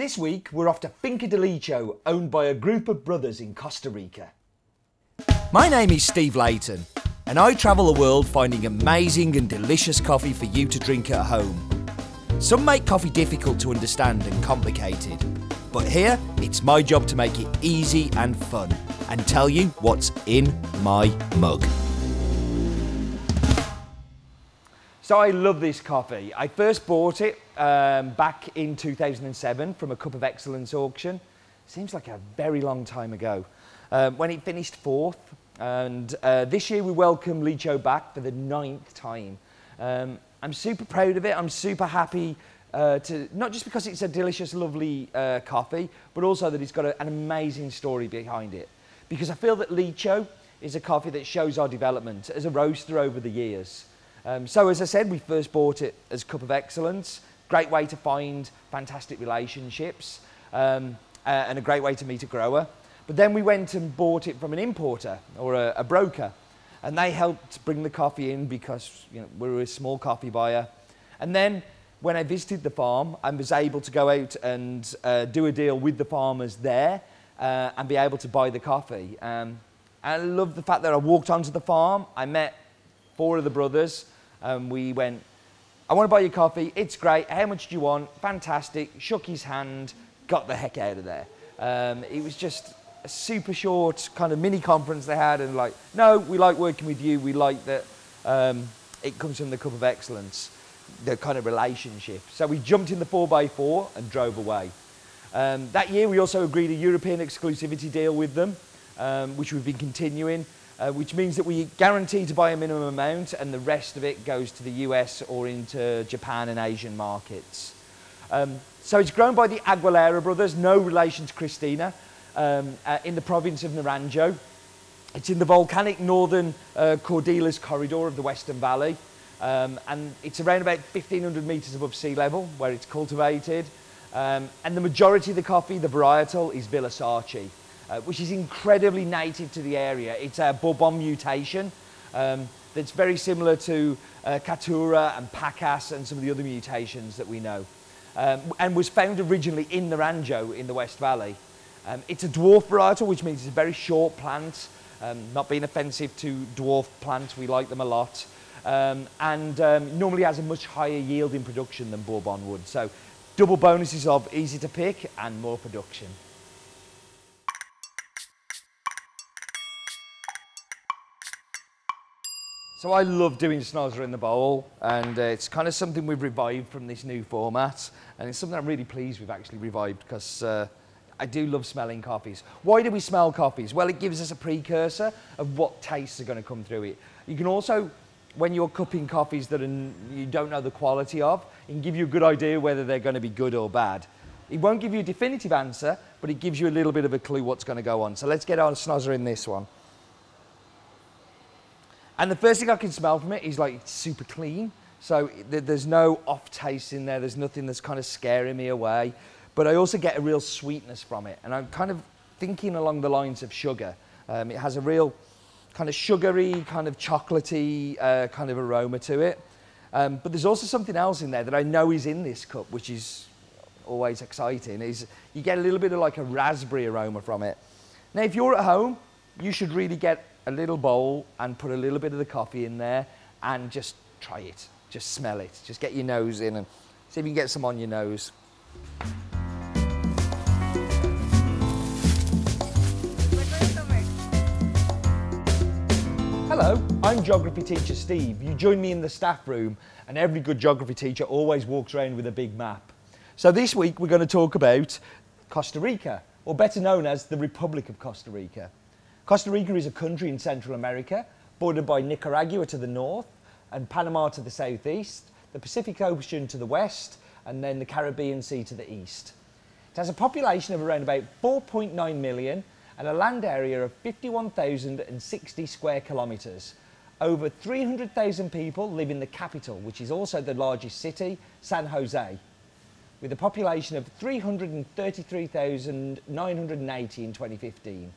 This week, we're off to Finca de Licho, owned by a group of brothers in Costa Rica. My name is Steve Leighton, and I travel the world finding amazing and delicious coffee for you to drink at home. Some make coffee difficult to understand and complicated, but here it's my job to make it easy and fun and tell you what's in my mug. So I love this coffee. I first bought it um, back in 2007 from a Cup of Excellence auction. Seems like a very long time ago. Um, when it finished fourth, and uh, this year we welcome Licho back for the ninth time. Um, I'm super proud of it. I'm super happy uh, to not just because it's a delicious, lovely uh, coffee, but also that it's got a, an amazing story behind it. Because I feel that Licho is a coffee that shows our development as a roaster over the years. Um, so as I said, we first bought it as Cup of Excellence. Great way to find fantastic relationships um, and a great way to meet a grower. But then we went and bought it from an importer or a, a broker. And they helped bring the coffee in because you know, we were a small coffee buyer. And then when I visited the farm, I was able to go out and uh, do a deal with the farmers there uh, and be able to buy the coffee. Um, I love the fact that I walked onto the farm, I met four of the brothers, and we went, I want to buy your coffee, it's great, how much do you want? Fantastic, shook his hand, got the heck out of there. Um, it was just a super short kind of mini conference they had, and like, no, we like working with you, we like that um, it comes from the Cup of Excellence the kind of relationship. So we jumped in the 4x4 and drove away. Um, that year we also agreed a European exclusivity deal with them, um, which we've been continuing, uh, which means that we guarantee to buy a minimum amount and the rest of it goes to the US or into Japan and Asian markets. Um, so it's grown by the Aguilera brothers, no relation to Cristina, um, uh, in the province of Naranjo. It's in the volcanic northern uh, Cordilleras corridor of the Western Valley. Um, and it's around about 1,500 metres above sea level where it's cultivated. Um, and the majority of the coffee, the varietal, is Villa Sarchi, uh, which is incredibly native to the area. It's a Bourbon mutation um, that's very similar to uh, and Pacas and some of the other mutations that we know. Um, and was found originally in Naranjo in the West Valley. Um, it's a dwarf varietal, which means it's a very short plant. Um, not being offensive to dwarf plants, we like them a lot um, and um, normally has a much higher yield in production than Bourbon would. So double bonuses of easy to pick and more production. So I love doing Snozzer in the bowl and uh, it's kind of something we've revived from this new format and it's something I'm really pleased we've actually revived because uh, I do love smelling coffees. Why do we smell coffees? Well, it gives us a precursor of what tastes are going to come through it. You can also when you're cupping coffees that you don't know the quality of, it can give you a good idea whether they're going to be good or bad. It won't give you a definitive answer, but it gives you a little bit of a clue what's going to go on. So let's get our snozzer in this one. And the first thing I can smell from it is like super clean. So there's no off taste in there. There's nothing that's kind of scaring me away. But I also get a real sweetness from it. And I'm kind of thinking along the lines of sugar. Um, it has a real kind of sugary, kind of chocolatey uh, kind of aroma to it. Um, but there's also something else in there that I know is in this cup, which is always exciting, is you get a little bit of like a raspberry aroma from it. Now, if you're at home, you should really get a little bowl and put a little bit of the coffee in there and just try it. Just smell it. Just get your nose in and see if you can get some on your nose. Hello, I'm geography teacher Steve. You join me in the staff room, and every good geography teacher always walks around with a big map. So this week we're going to talk about Costa Rica, or better known as the Republic of Costa Rica. Costa Rica is a country in Central America, bordered by Nicaragua to the north and Panama to the southeast, the Pacific Ocean to the west, and then the Caribbean Sea to the east. It has a population of around about 4.9 million and a land area of 51,060 square kilometres. Over 300,000 people live in the capital, which is also the largest city, San Jose, with a population of 333,980 in 2015.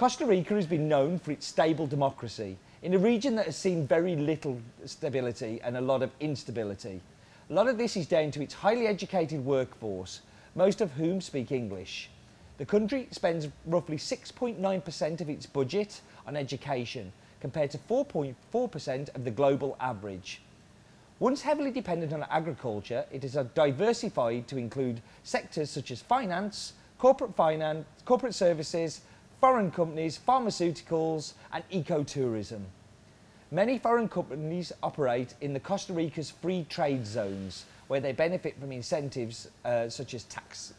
Costa Rica has been known for its stable democracy in a region that has seen very little stability and a lot of instability. A lot of this is down to its highly educated workforce, most of whom speak English. The country spends roughly 6.9% of its budget on education, compared to 4.4% of the global average. Once heavily dependent on agriculture, it is diversified to include sectors such as finance, corporate finance, corporate services, foreign companies, pharmaceuticals, and ecotourism. Many foreign companies operate in the Costa Rica's free trade zones, where they benefit from incentives uh, such as tax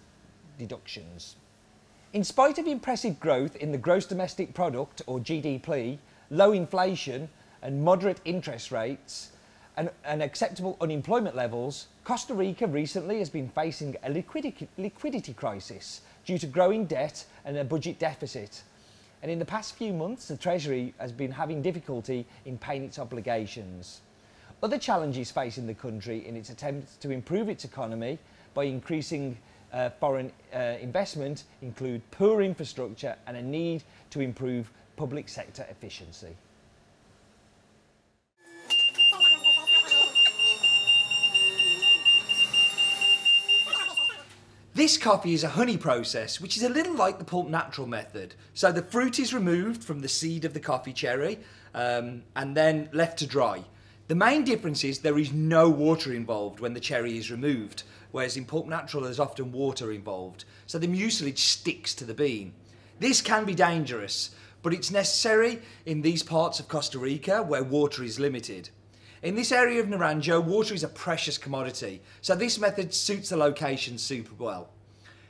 deductions. In spite of impressive growth in the gross domestic product, or GDP, low inflation, and moderate interest rates, and, and, acceptable unemployment levels, Costa Rica recently has been facing a liquidity, liquidity crisis due to growing debt and a budget deficit. And in the past few months, the Treasury has been having difficulty in paying its obligations. Other challenges facing the country in its attempts to improve its economy by increasing uh, foreign uh, investment include poor infrastructure and a need to improve public sector efficiency. This coffee is a honey process, which is a little like the pulp natural method. So the fruit is removed from the seed of the coffee cherry um, and then left to dry. The main difference is there is no water involved when the cherry is removed, whereas in pulp natural there's often water involved. So the mucilage sticks to the bean. This can be dangerous, but it's necessary in these parts of Costa Rica where water is limited. In this area of Naranjo, water is a precious commodity, so this method suits the location super well.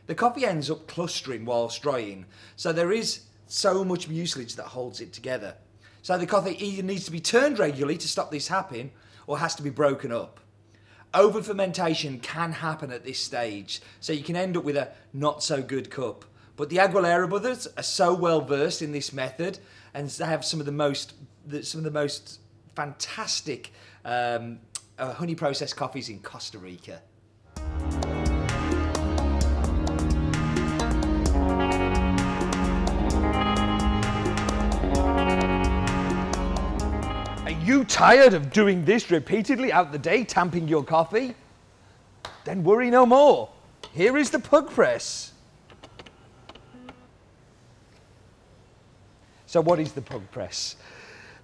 The coffee ends up clustering whilst drying, so there is so much mucilage that holds it together. So the coffee either needs to be turned regularly to stop this happening, or has to be broken up. Over fermentation can happen at this stage, so you can end up with a not so good cup. But the Aguilera brothers are so well versed in this method, and they have some of the most some of the most fantastic um, uh, honey processed coffees in Costa Rica. Are you tired of doing this repeatedly out the day, tamping your coffee? Then worry no more. Here is the Puqpress. So, what is the Puqpress?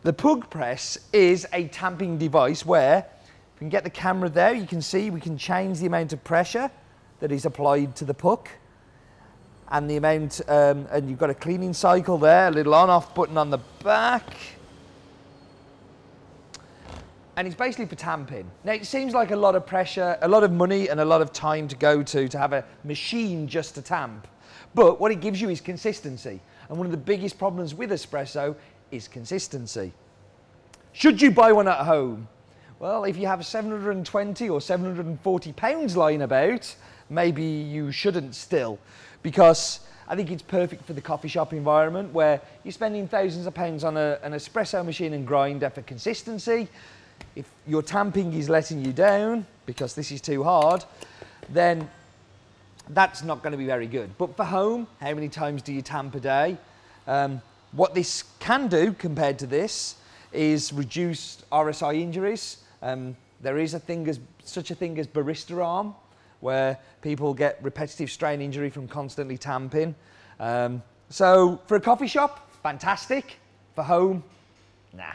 The Puqpress is a tamping device where, you can get the camera there, you can see we can change the amount of pressure that is applied to the puck and the amount, um, and you've got a cleaning cycle there, a little on off button on the back. And it's basically for tamping. Now, it seems like a lot of pressure, a lot of money, and a lot of time to go to to have a machine just to tamp. But what it gives you is consistency. And one of the biggest problems with espresso is consistency. Should you buy one at home? Well, if you have 720 or 740 pounds lying about, maybe you shouldn't still, because I think it's perfect for the coffee shop environment where you're spending thousands of pounds on a, an espresso machine and grinder for consistency. If your tamping is letting you down because this is too hard, then that's not going to be very good. But for home, how many times do you tamp a day? Um, what this can do compared to this is reduce RSI injuries. Um, there is a thing as, such a thing as barista arm, where people get repetitive strain injury from constantly tamping. Um, so for a coffee shop, fantastic. For home, nah.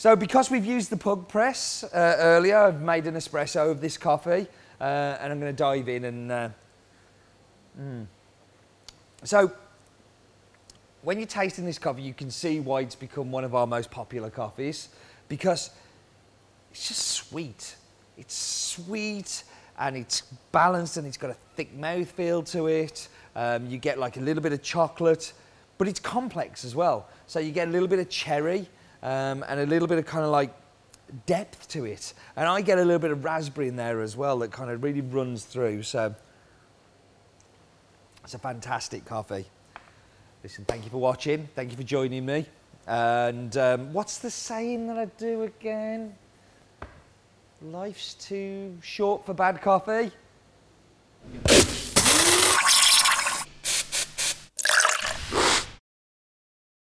So because we've used the Puqpress uh, earlier, I've made an espresso of this coffee uh, and I'm going to dive in and... Uh, mm. So when you're tasting this coffee, you can see why it's become one of our most popular coffees because it's just sweet. It's sweet and it's balanced and it's got a thick mouthfeel to it. Um, you get like a little bit of chocolate, but it's complex as well. So you get a little bit of cherry, um, and a little bit of kind of like depth to it. And I get a little bit of raspberry in there as well that kind of really runs through. So it's a fantastic coffee. Listen, thank you for watching. Thank you for joining me. And um, what's the saying that I do again? Life's too short for bad coffee.